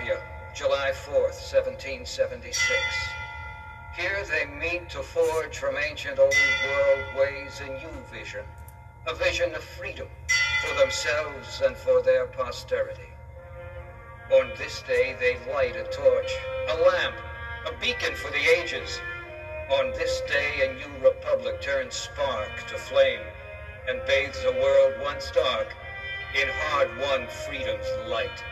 Philadelphia, July 4th, 1776. Here they meet to forge from ancient old world ways a new vision, a vision of freedom for themselves and for their posterity. On this day they light a torch, a lamp, a beacon for the ages. On this day a new republic turns spark to flame and bathes a world once dark in hard-won freedom's light.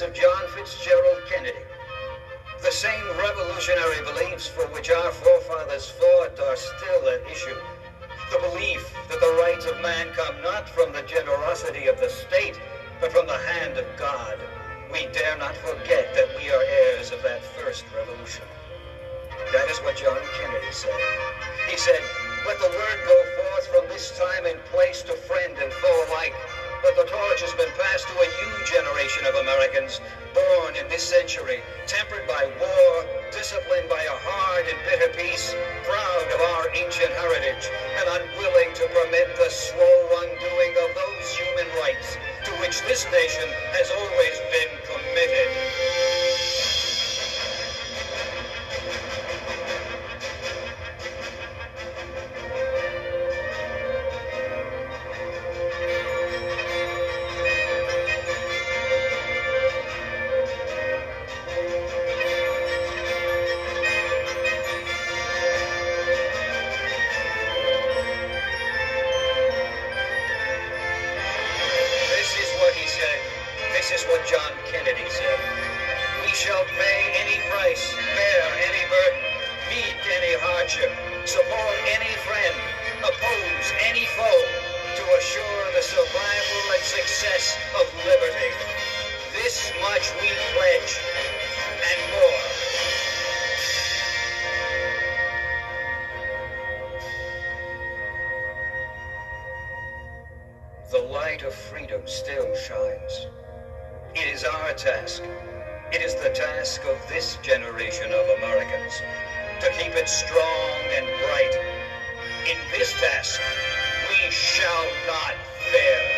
Words of John Fitzgerald Kennedy. The same revolutionary beliefs for which our forefathers fought are still at issue. The belief that the rights of man come not from the generosity of the state, but from the hand of God. We dare not forget that we are heirs of that first revolution. That is what John Kennedy said. He said, Let the word go forth from this time and place to Americans born in this century, tempered by war, disciplined by a hard and bitter peace, proud of our ancient heritage, and unwilling to permit the slow undoing of those human rights to which this nation has Shall pay any price, bear any burden, meet any hardship, support any friend, oppose any foe to assure the survival and success of liberty. This much we pledge, and more. The light of freedom still shines. It is our task. It is the task of this generation of Americans to keep it strong and bright. In this task, we shall not fail.